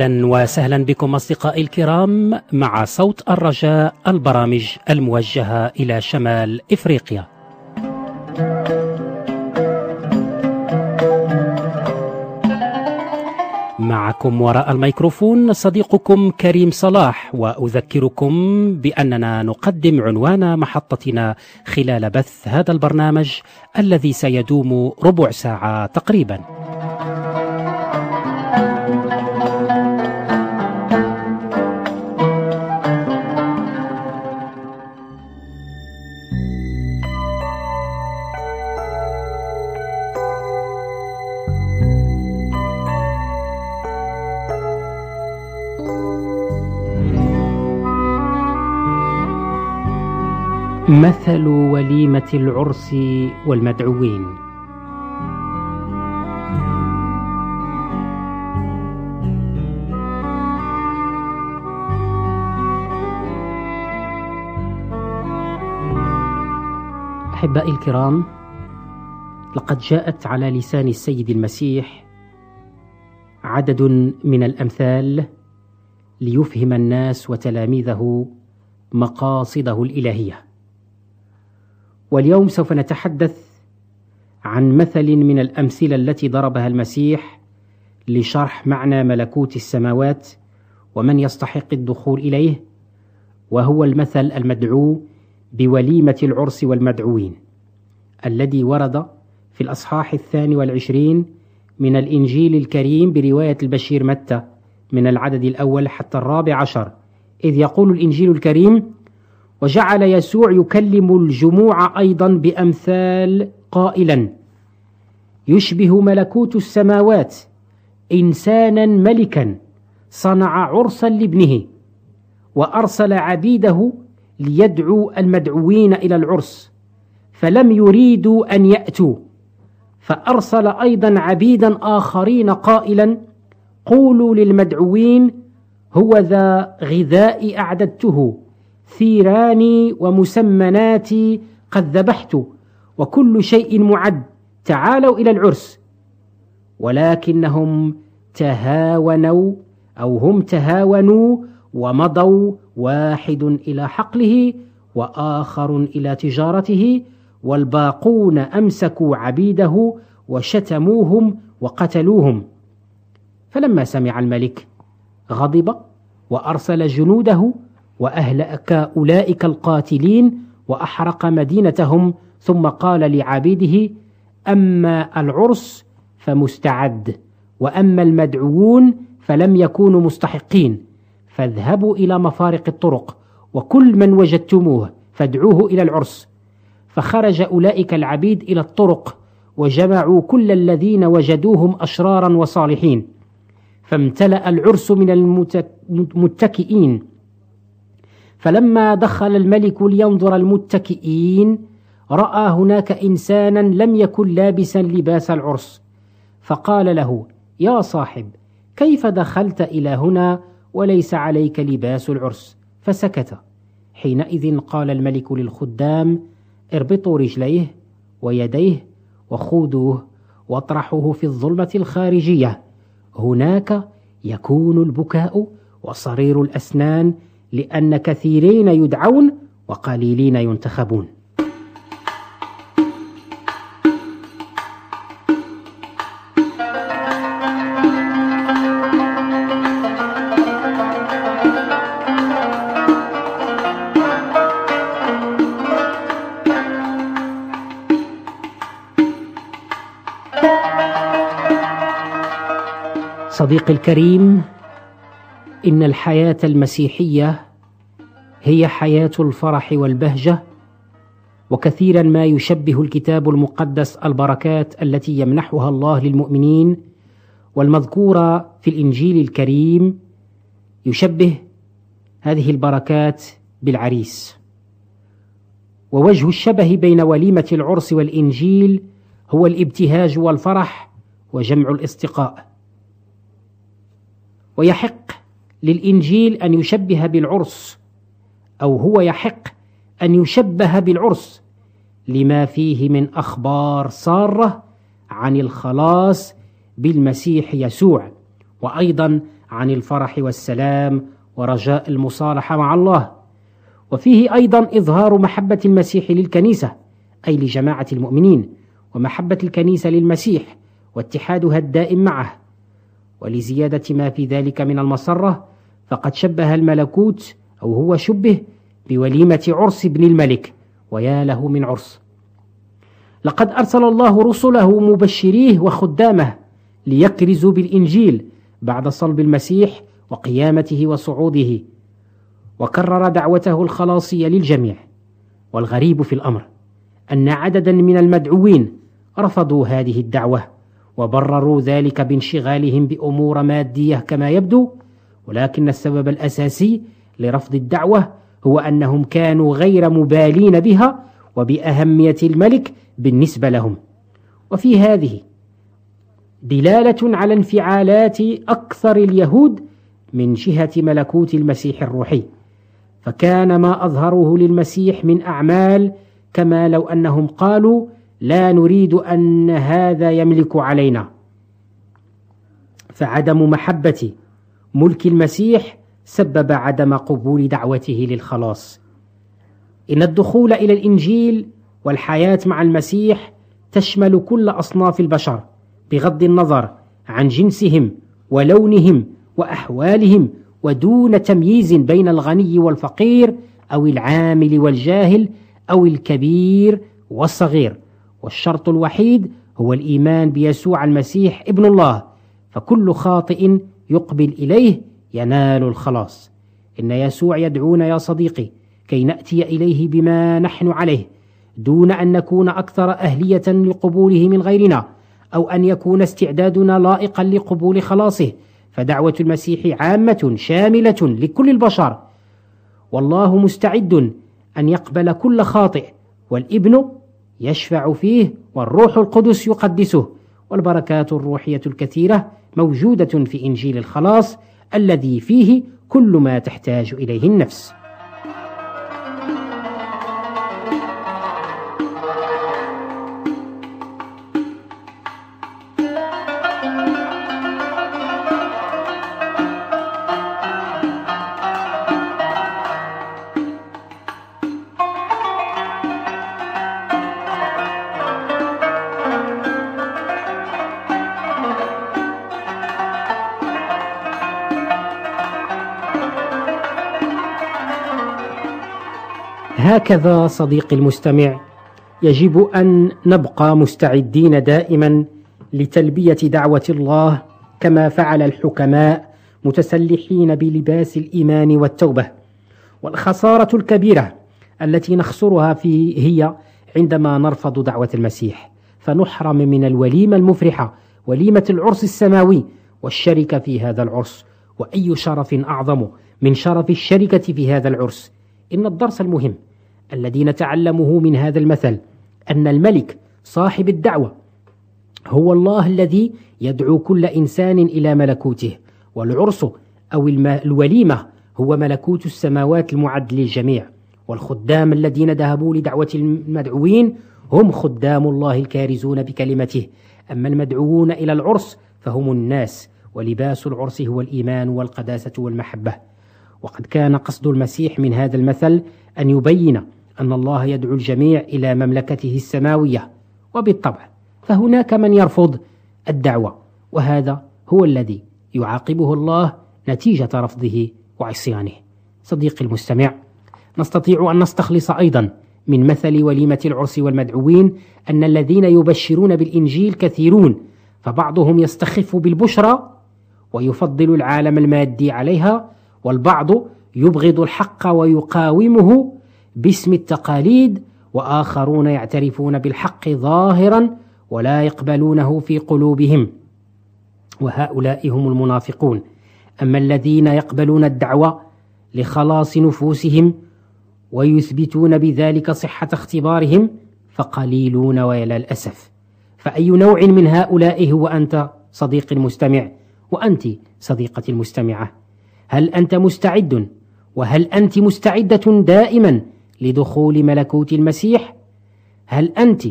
أهلا وسهلا بكم أصدقائي الكرام مع صوت الرجاء البرامج الموجهة إلى شمال إفريقيا. معكم وراء الميكروفون صديقكم كريم صلاح وأذكركم بأننا نقدم عنوان محطتنا خلال بث هذا البرنامج الذي سيدوم ربع ساعة تقريبا. مثل وليمة العرس والمدعوين. أحبائي الكرام لقد جاءت على لسان السيد المسيح عدد من الأمثال ليفهم الناس وتلاميذه مقاصده الإلهية. واليوم سوف نتحدث عن مثل من الأمثلة التي ضربها المسيح لشرح معنى ملكوت السماوات ومن يستحق الدخول إليه وهو المثل المدعو بوليمة العرس والمدعوين الذي ورد في الأصحاح الثاني والعشرين من الإنجيل الكريم برواية البشير متى من العدد الأول حتى الرابع عشر إذ يقول الإنجيل الكريم وجعل يسوع يكلم الجموع أيضا بأمثال قائلا. يشبه ملكوت السماوات انسانا ملكا صنع عرسا لابنه وأرسل عبيده ليدعوا المدعوين إلى العرس فلم يريدوا أن يأتوا. فأرسل أيضا عبيدا آخرين قائلا قولوا للمدعوين هو ذا غذاء أعددته ثيراني ومسمناتي قد ذبحت وكل شيء معد تعالوا إلى العرس. ولكنهم تهاونوا أو هم تهاونوا ومضوا واحد إلى حقله وآخر إلى تجارته والباقون أمسكوا عبيده وشتموهم وقتلوهم. فلما سمع الملك غضب وأرسل جنوده وأهلك أولئك القاتلين وأحرق مدينتهم. ثم قال لعبيده أما العرس فمستعد وأما المدعوون فلم يكونوا مستحقين. فاذهبوا إلى مفارق الطرق وكل من وجدتموه فادعوه إلى العرس. فخرج أولئك العبيد إلى الطرق وجمعوا كل الذين وجدوهم أشرارا وصالحين. فامتلأ العرس من المتكئين فلما دخل الملك لينظر المتكئين رأى هناك إنسانا لم يكن لابسا لباس العرس. فقال له يا صاحب كيف دخلت إلى هنا وليس عليك لباس العرس؟ فسكت. حينئذ قال الملك للخدام اربطوا رجليه ويديه وخذوه واطرحوه في الظلمة الخارجية. هناك يكون البكاء وصرير الأسنان لأن كثيرين يدعون وقليلين ينتخبون. صديقي الكريم إن الحياة المسيحية هي حياة الفرح والبهجة وكثيرا ما يشبه الكتاب المقدس البركات التي يمنحها الله للمؤمنين والمذكورة في الإنجيل الكريم يشبه هذه البركات بالعريس. ووجه الشبه بين وليمة العرس والإنجيل هو الابتهاج والفرح وجمع الاستقاء. ويحق للإنجيل أن يشبه بالعرس أو هو يحق أن يشبه بالعرس لما فيه من أخبار سارة عن الخلاص بالمسيح يسوع وأيضا عن الفرح والسلام ورجاء المصالحة مع الله. وفيه أيضا إظهار محبة المسيح للكنيسة أي لجماعة المؤمنين ومحبة الكنيسة للمسيح واتحادها الدائم معه. ولزيادة ما في ذلك من المسرة فقد شبه الملكوت أو هو شبه بوليمة عرس ابن الملك ويا له من عرس. لقد أرسل الله رسله مبشريه وخدامه ليكرزوا بالإنجيل بعد صلب المسيح وقيامته وصعوده وكرر دعوته الخلاصية للجميع والغريب في الأمر أن عددا من المدعوين رفضوا هذه الدعوة وبرروا ذلك بانشغالهم بأمور مادية كما يبدو ولكن السبب الأساسي لرفض الدعوة هو أنهم كانوا غير مبالين بها وبأهمية الملك بالنسبة لهم. وفي هذه دلالة على انفعالات أكثر اليهود من جهة ملكوت المسيح الروحي. فكان ما أظهروه للمسيح من أعمال كما لو أنهم قالوا لا نريد أن هذا يملك علينا. فعدم محبة ملك المسيح سبب عدم قبول دعوته للخلاص. إن الدخول إلى الإنجيل والحياة مع المسيح تشمل كل أصناف البشر بغض النظر عن جنسهم ولونهم وأحوالهم ودون تمييز بين الغني والفقير أو العامل والجاهل أو الكبير والصغير. والشرط الوحيد هو الإيمان بيسوع المسيح ابن الله فكل خاطئ يقبل إليه ينال الخلاص. إن يسوع يدعونا يا صديقي كي نأتي إليه بما نحن عليه دون أن نكون أكثر أهلية لقبوله من غيرنا أو أن يكون استعدادنا لائقا لقبول خلاصه. فدعوة المسيح عامة شاملة لكل البشر. والله مستعد أن يقبل كل خاطئ والإبن يشفع فيه والروح القدس يقدسه والبركات الروحية الكثيرة موجودة في إنجيل الخلاص الذي فيه كل ما تحتاج إليه النفس. هكذا صديقي المستمع يجب أن نبقى مستعدين دائما لتلبية دعوة الله كما فعل الحكماء متسلحين بلباس الإيمان والتوبة. والخسارة الكبيرة التي نخسرها في هي عندما نرفض دعوة المسيح فنحرم من الوليمة المفرحة وليمة العرس السماوي والشركة في هذا العرس. وأي شرف أعظم من شرف الشركة في هذا العرس؟ إن الدرس المهم. الذي نتعلمه من هذا المثل أن الملك صاحب الدعوة هو الله الذي يدعو كل إنسان إلى ملكوته والعرس أو الوليمة هو ملكوت السماوات المعد للجميع والخدام الذين ذهبوا لدعوة المدعوين هم خدام الله الكارزون بكلمته أما المدعوون إلى العرس فهم الناس ولباس العرس هو الإيمان والقداسة والمحبة. وقد كان قصد المسيح من هذا المثل أن يبين أن الله يدعو الجميع إلى مملكته السماوية وبالطبع فهناك من يرفض الدعوة وهذا هو الذي يعاقبه الله نتيجة رفضه وعصيانه. صديقي المستمع نستطيع أن نستخلص أيضا من مثل وليمة العرس والمدعوين أن الذين يبشرون بالإنجيل كثيرون فبعضهم يستخف بالبشرى ويفضل العالم المادي عليها والبعض يبغض الحق ويقاومه باسم التقاليد وآخرون يعترفون بالحق ظاهرا ولا يقبلونه في قلوبهم. وهؤلاء هم المنافقون. أما الذين يقبلون الدعوة لخلاص نفوسهم ويثبتون بذلك صحة اختبارهم فقليلون ويا الأسف. فأي نوع من هؤلاء هو أنت صديقي المستمع؟ وأنت صديقتي المستمعة. هل أنت مستعد؟ وهل أنت مستعدة دائما لدخول ملكوت المسيح؟ هل أنت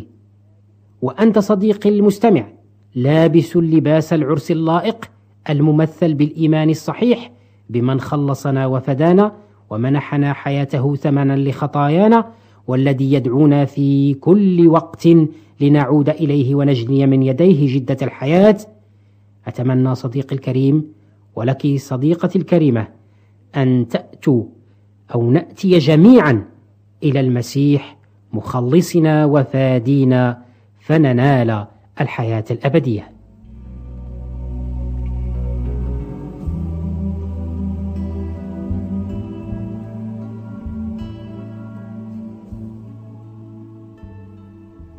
وأنت صديقي المستمع لابس لباس العرس اللائق الممثل بالإيمان الصحيح بمن خلصنا وفدانا ومنحنا حياته ثمنا لخطايانا والذي يدعونا في كل وقت لنعود إليه ونجني من يديه جدة الحياة؟ أتمنى صديقي الكريم ولك صديقتي الكريمة أن تأتوا أو نأتي جميعا إلى المسيح مخلصنا وفادينا فننال الحياة الأبدية.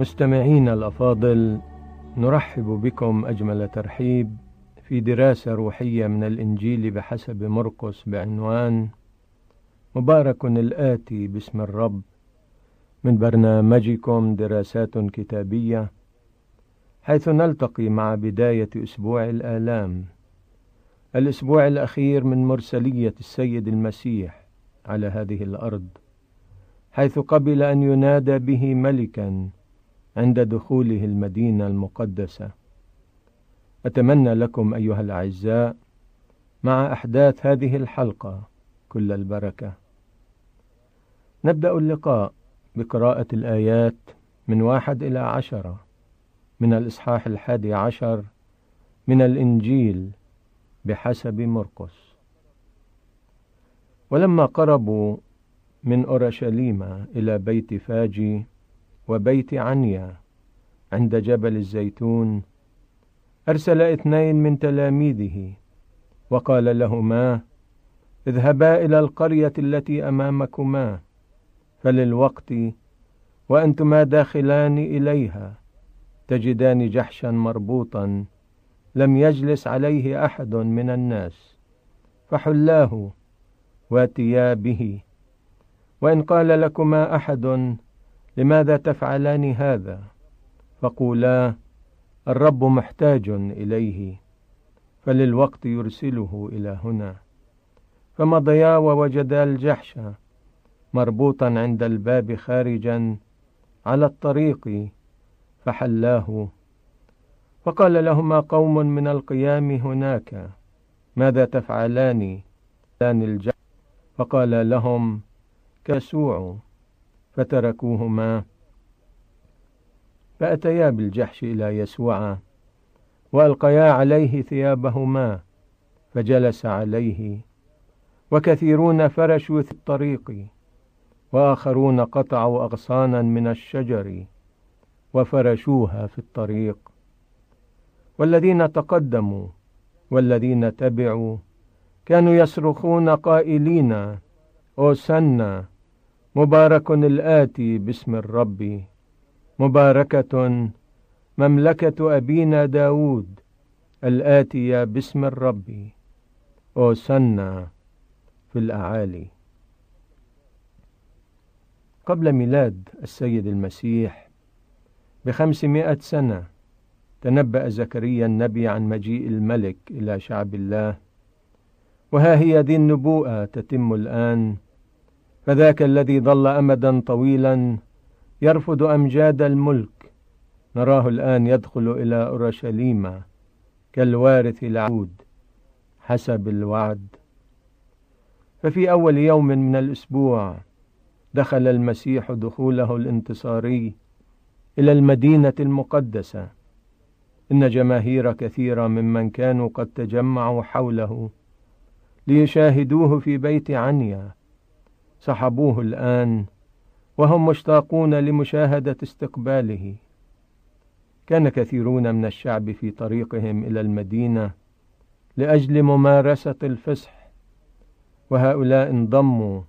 مستمعينا الأفاضل نرحب بكم أجمل ترحيب في دراسة روحية من الإنجيل بحسب مرقس بعنوان مبارك الآتي باسم الرب. من برنامجكم دراسات كتابية حيث نلتقي مع بداية أسبوع الآلام. الأسبوع الأخير من مرسلية السيد المسيح على هذه الأرض حيث قبل أن ينادى به ملكا عند دخوله المدينة المقدسة. أتمنى لكم أيها الأعزاء مع أحداث هذه الحلقة كل البركة. نبدأ اللقاء بقراءة الآيات من واحد إلى عشرة من الإصحاح الحادي عشر من الإنجيل بحسب مرقس. ولما قربوا من أورشليم إلى بيت فاجي وبيت عنيا عند جبل الزيتون أرسل اثنين من تلاميذه وقال لهما اذهبا إلى القرية التي أمامكما فللوقت وأنتما داخلان إليها تجدان جحشا مربوطا لم يجلس عليه أحد من الناس فحلاه واتيا به. وإن قال لكما أحد لماذا تفعلان هذا؟ فقولا الرب محتاج إليه فللوقت يرسله إلى هنا. فمضيا ووجدا الجحش مربوطا عند الباب خارجا على الطريق فحلاه. فقال لهما قوم من القيام هناك ماذا تفعلان؟ فقال لهم كسوع. فتركوهما. فأتيا بالجحش إلى يسوع وألقيا عليه ثيابهما فجلس عليه. وكثيرون فرشوا في الطريق. وآخرون قطعوا أغصانا من الشجر وفرشوها في الطريق. والذين تقدموا والذين تبعوا كانوا يصرخون قائلين أوسنا مبارك الآتي باسم الرب مباركة مملكة أبينا داود الآتية باسم الرب أوسنا في الأعالي. قبل ميلاد السيد المسيح بخمسمائة سنة تنبأ زكريا النبي عن مجيء الملك إلى شعب الله. وها هي ذي النبوءة تتم الآن. فذاك الذي ظل امدا طويلا يرفض أمجاد الملك. نراه الآن يدخل إلى أورشليم كالوارث العود حسب الوعد. ففي أول يوم من الأسبوع دخل المسيح دخوله الانتصاري إلى المدينة المقدسة. إن جماهير كثيرة ممن كانوا قد تجمعوا حوله ليشاهدوه في بيت عنيا. سحبوه الآن وهم مشتاقون لمشاهدة استقباله. كان كثيرون من الشعب في طريقهم إلى المدينة لأجل ممارسة الفصح وهؤلاء انضموا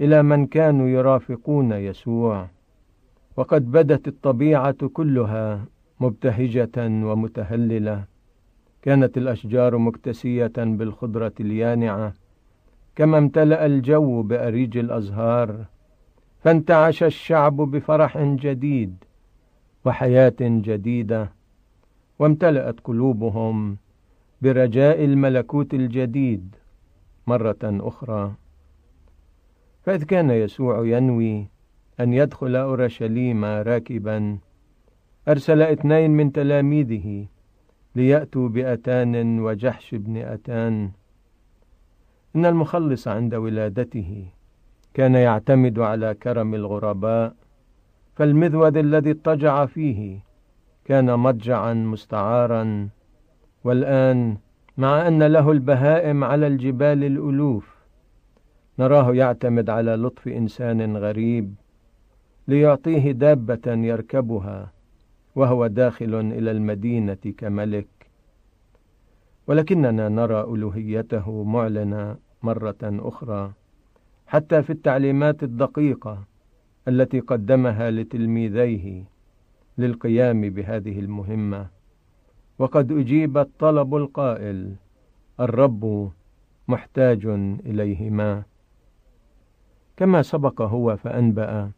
إلى من كانوا يرافقون يسوع. وقد بدت الطبيعة كلها مبتهجة ومتهللة. كانت الأشجار مكتسية بالخضرة اليانعة. كما امتلأ الجو بأريج الأزهار. فانتعش الشعب بفرح جديد وحياة جديدة. وامتلأت قلوبهم برجاء الملكوت الجديد مرة أخرى. فإذ كان يسوع ينوي أن يدخل أورشليم راكبا. أرسل اثنين من تلاميذه ليأتوا بأتان وجحش بن أتان. إن المخلص عند ولادته كان يعتمد على كرم الغرباء فالمذود الذي اضطجع فيه كان مضجعا مستعارا. والآن مع أن له البهائم على الجبال الألوف نراه يعتمد على لطف إنسان غريب ليعطيه دابة يركبها وهو داخل إلى المدينة كملك. ولكننا نرى ألوهيته معلنة مرة أخرى حتى في التعليمات الدقيقة التي قدمها لتلميذيه للقيام بهذه المهمة. وقد أجيب الطلب القائل الرب محتاج إليهما. كما سبق هو فأنبأ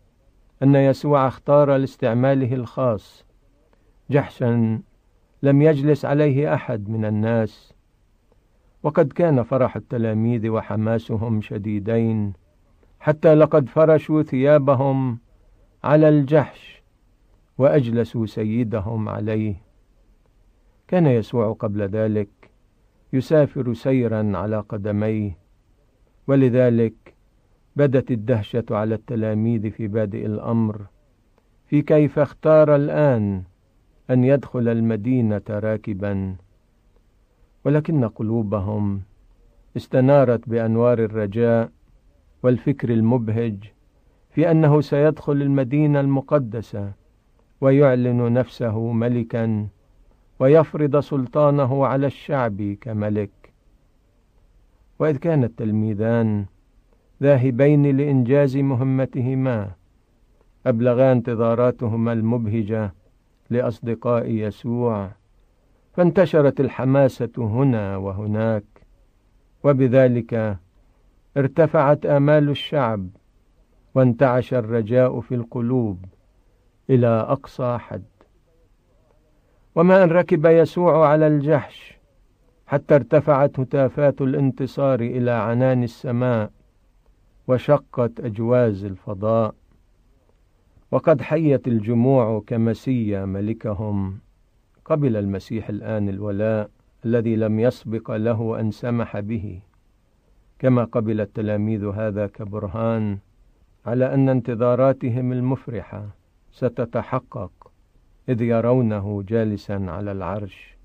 أن يسوع اختار لاستعماله الخاص. جحشا لم يجلس عليه أحد من الناس. وقد كان فرح التلاميذ وحماسهم شديدين حتى لقد فرشوا ثيابهم على الجحش وأجلسوا سيدهم عليه. كان يسوع قبل ذلك يسافر سيرا على قدميه ولذلك بدت الدهشة على التلاميذ في بادئ الأمر. في كيف اختار الآن أن يدخل المدينة راكبا؟ ولكن قلوبهم استنارت بأنوار الرجاء والفكر المبهج في أنه سيدخل المدينة المقدسة ويعلن نفسه ملكا ويفرض سلطانه على الشعب كملك. وإذ كان التلميذان ذاهبين لإنجاز مهمتهما. أبلغا انتظاراتهما المبهجة لأصدقاء يسوع. فانتشرت الحماسة هنا وهناك. وبذلك ارتفعت آمال الشعب وانتعش الرجاء في القلوب إلى أقصى حد. وما أن ركب يسوع على الجحش حتى ارتفعت هتافات الانتصار إلى عنان السماء. وشقت أجواز الفضاء وقد حيت الجموع كمسيا ملكهم قبل المسيح الآن الولاء الذي لم يسبق له أن سمح به. كما قبل التلاميذ هذا كبرهان على أن انتظاراتهم المفرحة ستتحقق إذ يرونه جالسا على العرش.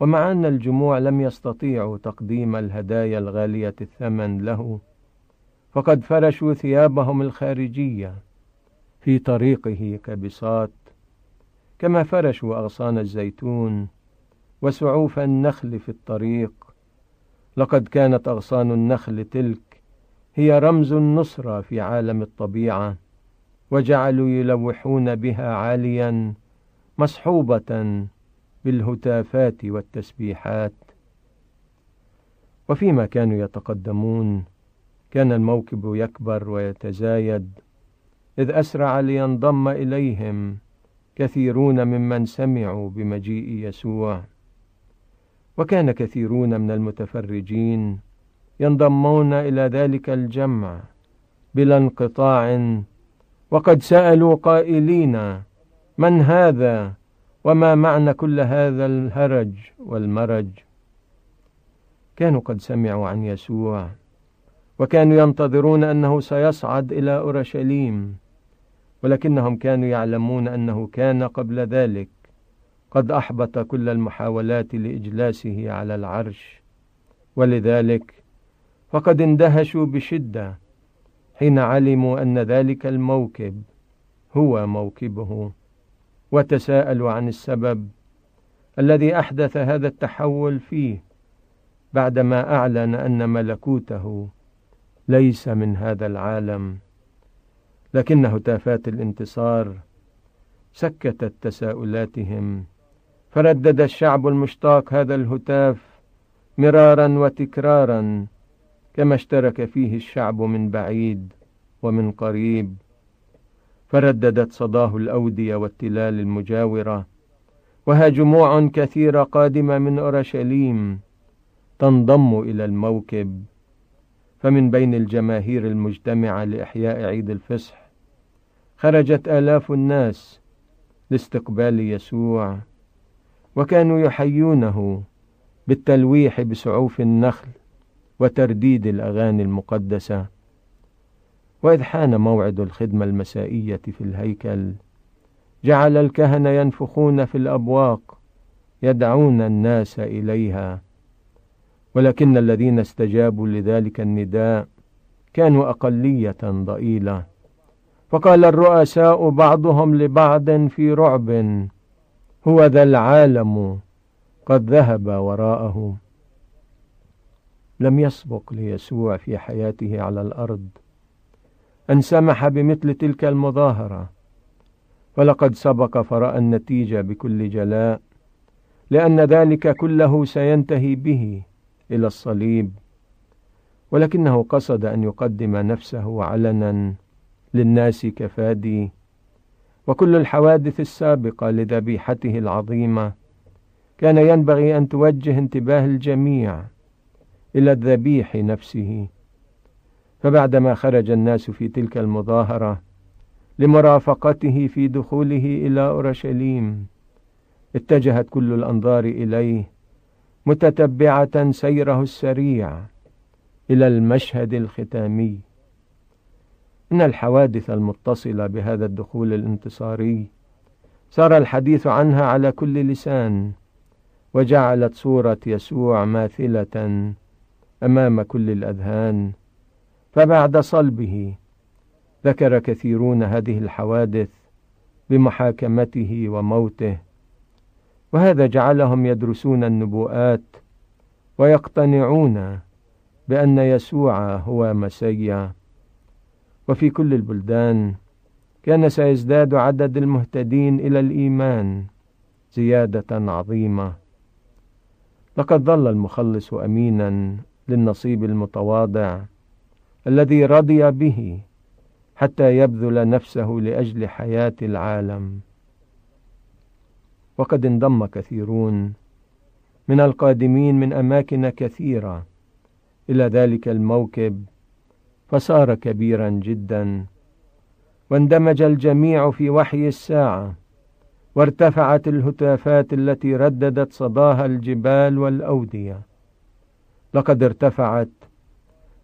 ومع أن الجموع لم يستطيعوا تقديم الهدايا الغالية الثمن له فقد فرشوا ثيابهم الخارجية في طريقه كبساط كما فرشوا أغصان الزيتون وسعوف النخل في الطريق. لقد كانت أغصان النخل تلك هي رمز النصرة في عالم الطبيعة وجعلوا يلوحون بها عاليا مصحوبة بالهتافات والتسبيحات. وفيما كانوا يتقدمون كان الموكب يكبر ويتزايد إذ أسرع لينضم إليهم كثيرون ممن سمعوا بمجيء يسوع. وكان كثيرون من المتفرجين ينضمون إلى ذلك الجمع بلا انقطاع وقد سألوا قائلين من هذا وما معنى كل هذا الهرج والمرج. كانوا قد سمعوا عن يسوع. وكانوا ينتظرون أنه سيصعد إلى أورشليم ولكنهم كانوا يعلمون أنه كان قبل ذلك. قد أحبط كل المحاولات لإجلاسه على العرش ولذلك فقد اندهشوا بشدة حين علموا أن ذلك الموكب هو موكبه وتساءلوا عن السبب الذي أحدث هذا التحول فيه بعدما أعلن أن ملكوته ليس من هذا العالم. لكن هتافات الانتصار سكتت تساؤلاتهم فردد الشعب المشتاق هذا الهتاف مرارا وتكرارا كما اشترك فيه الشعب من بعيد ومن قريب. فرددت صداه الأودية والتلال المجاورة وها جموع كثيرة قادمة من أورشليم تنضم إلى الموكب. فمن بين الجماهير المجتمعة لإحياء عيد الفصح خرجت آلاف الناس لاستقبال يسوع وكانوا يحيونه بالتلويح بسعوف النخل وترديد الأغاني المقدسة. وإذ حان موعد الخدمة المسائية في الهيكل جعل الكهنة ينفخون في الأبواق يدعون الناس إليها. ولكن الذين استجابوا لذلك النداء كانوا أقلية ضئيلة. فقال الرؤساء بعضهم لبعض في رعب هو ذا العالم قد ذهب وراءه. لم يسبق ليسوع في حياته على الأرض أن سمح بمثل تلك المظاهرة. ولقد سبق فرأى النتيجة بكل جلاء لأن ذلك كله سينتهي به. إلى الصليب ولكنه قصد أن يقدم نفسه علنا للناس كفادي. وكل الحوادث السابقة لذبيحته العظيمة كان ينبغي أن توجه انتباه الجميع إلى الذبيح نفسه. فبعدما خرج الناس في تلك المظاهرة لمرافقته في دخوله إلى أورشليم اتجهت كل الأنظار إليه متتبعة سيره السريع إلى المشهد الختامي. إن الحوادث المتصلة بهذا الدخول الانتصاري صار الحديث عنها على كل لسان وجعلت صورة يسوع ماثلة أمام كل الأذهان. فبعد صلبه ذكر كثيرون هذه الحوادث بمحاكمته وموته. وهذا جعلهم يدرسون النبوءات ويقتنعون بأن يسوع هو مسيا. وفي كل البلدان كان سيزداد عدد المهتدين إلى الإيمان زيادة عظيمة. لقد ظل المخلص أمينا للنصيب المتواضع الذي رضي به حتى يبذل نفسه لأجل حياة العالم. وقد انضم كثيرون من القادمين من أماكن كثيرة. إلى ذلك الموكب فصار كبيرا جدا. واندمج الجميع في وحي الساعة وارتفعت الهتافات التي رددت صداها الجبال والأودية. لقد ارتفعت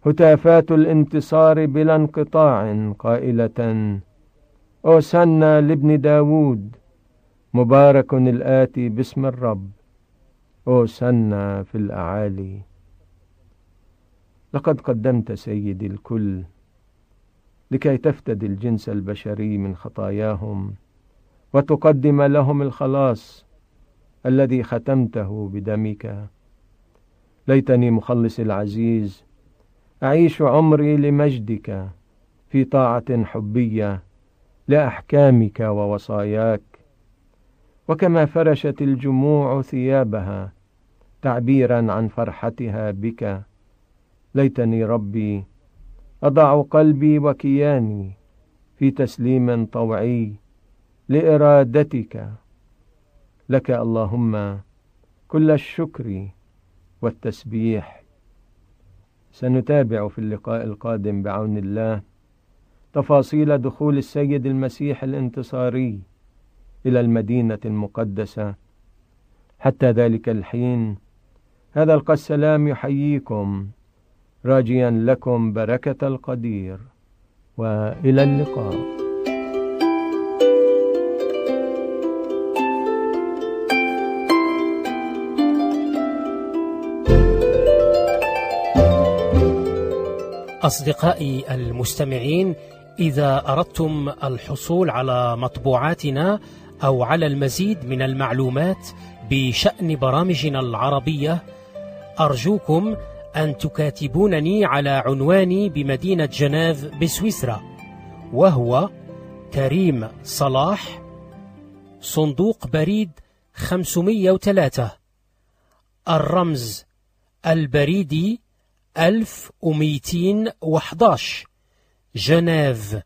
هتافات الانتصار بلا انقطاع قائلة أوسنا لابن داود مبارك الآتي باسم الرب. أوسنا في الأعالي. لقد قدمت سيدي الكل لكي تفتدي الجنس البشري من خطاياهم وتقدم لهم الخلاص الذي ختمته بدمك. ليتني مخلص العزيز أعيش عمري لمجدك في طاعة حبية لأحكامك ووصاياك. وكما فرشت الجموع ثيابها تعبيرا عن فرحتها بك. ليتني ربي أضع قلبي وكياني في تسليم طوعي لإرادتك. لك اللهم كل الشكر والتسبيح. سنتابع في اللقاء القادم بعون الله تفاصيل دخول السيد المسيح الانتصاري. إلى المدينة المقدسة. حتى ذلك الحين هذا القسلام يحييكم راجيا لكم بركة القدير وإلى اللقاء. أصدقائي المستمعين إذا أردتم الحصول على مطبوعاتنا أو على المزيد من المعلومات بشأن برامجنا العربية أرجوكم أن تكاتبونني على عنواني بمدينة جنيف بسويسرا وهو كريم صلاح صندوق بريد 503 الرمز البريدي 1211 جنيف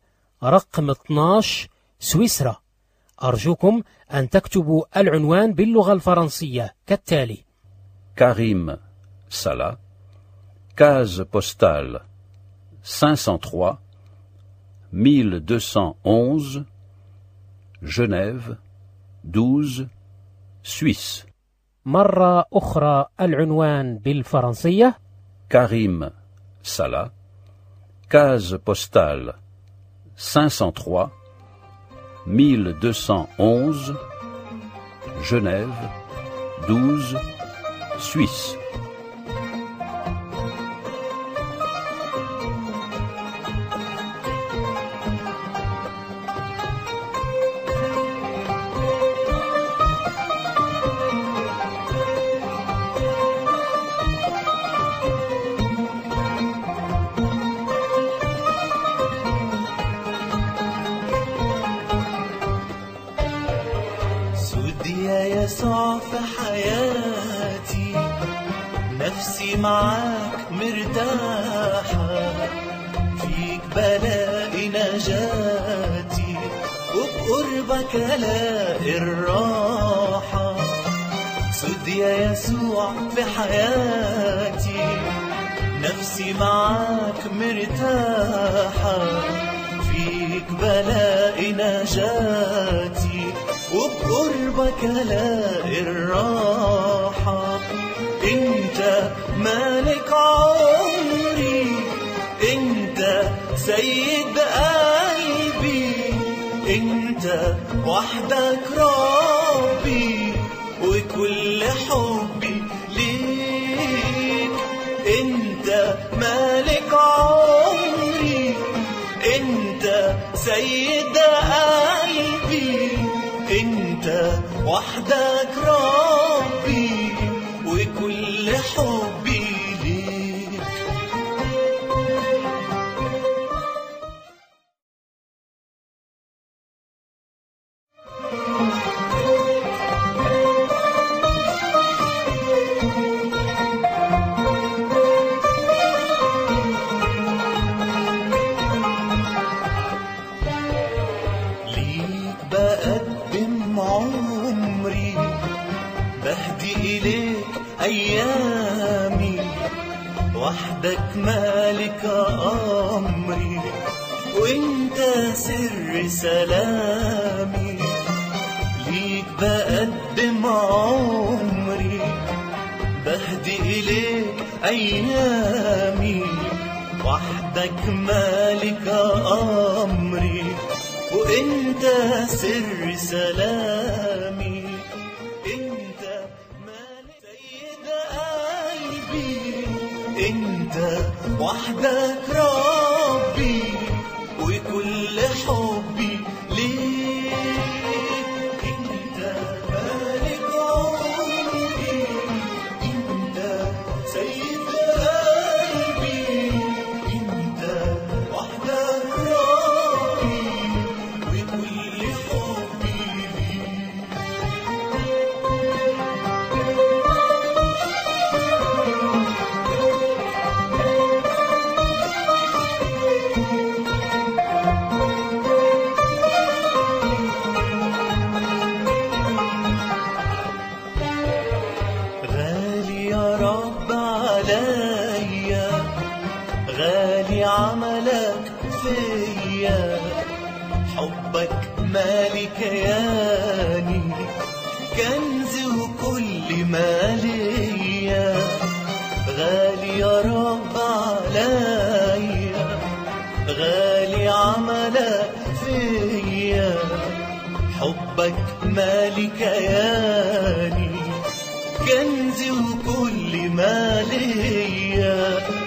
رقم 12 سويسرا. أرجوكم أن تكتبوا العنوان باللغة الفرنسية كالتالي كريم سلا case postale 503 1211 Genève 12 Suisse مرة أخرى العنوان بالفرنسية كريم سلا case postale 503 1211, Genève, 12, Suisse. نجاتي وبقربك الاقي الراحة إنت مالك عمري إنت سيد قلبي. إنت وحدك راحة. حبك مالك أمري وإنت سر سلامي. ليك بقدم عمري بهدي إليك أيامي. وحدك مالك أمري وإنت سر سلامي. the عياني كنزي وكل ما ليا.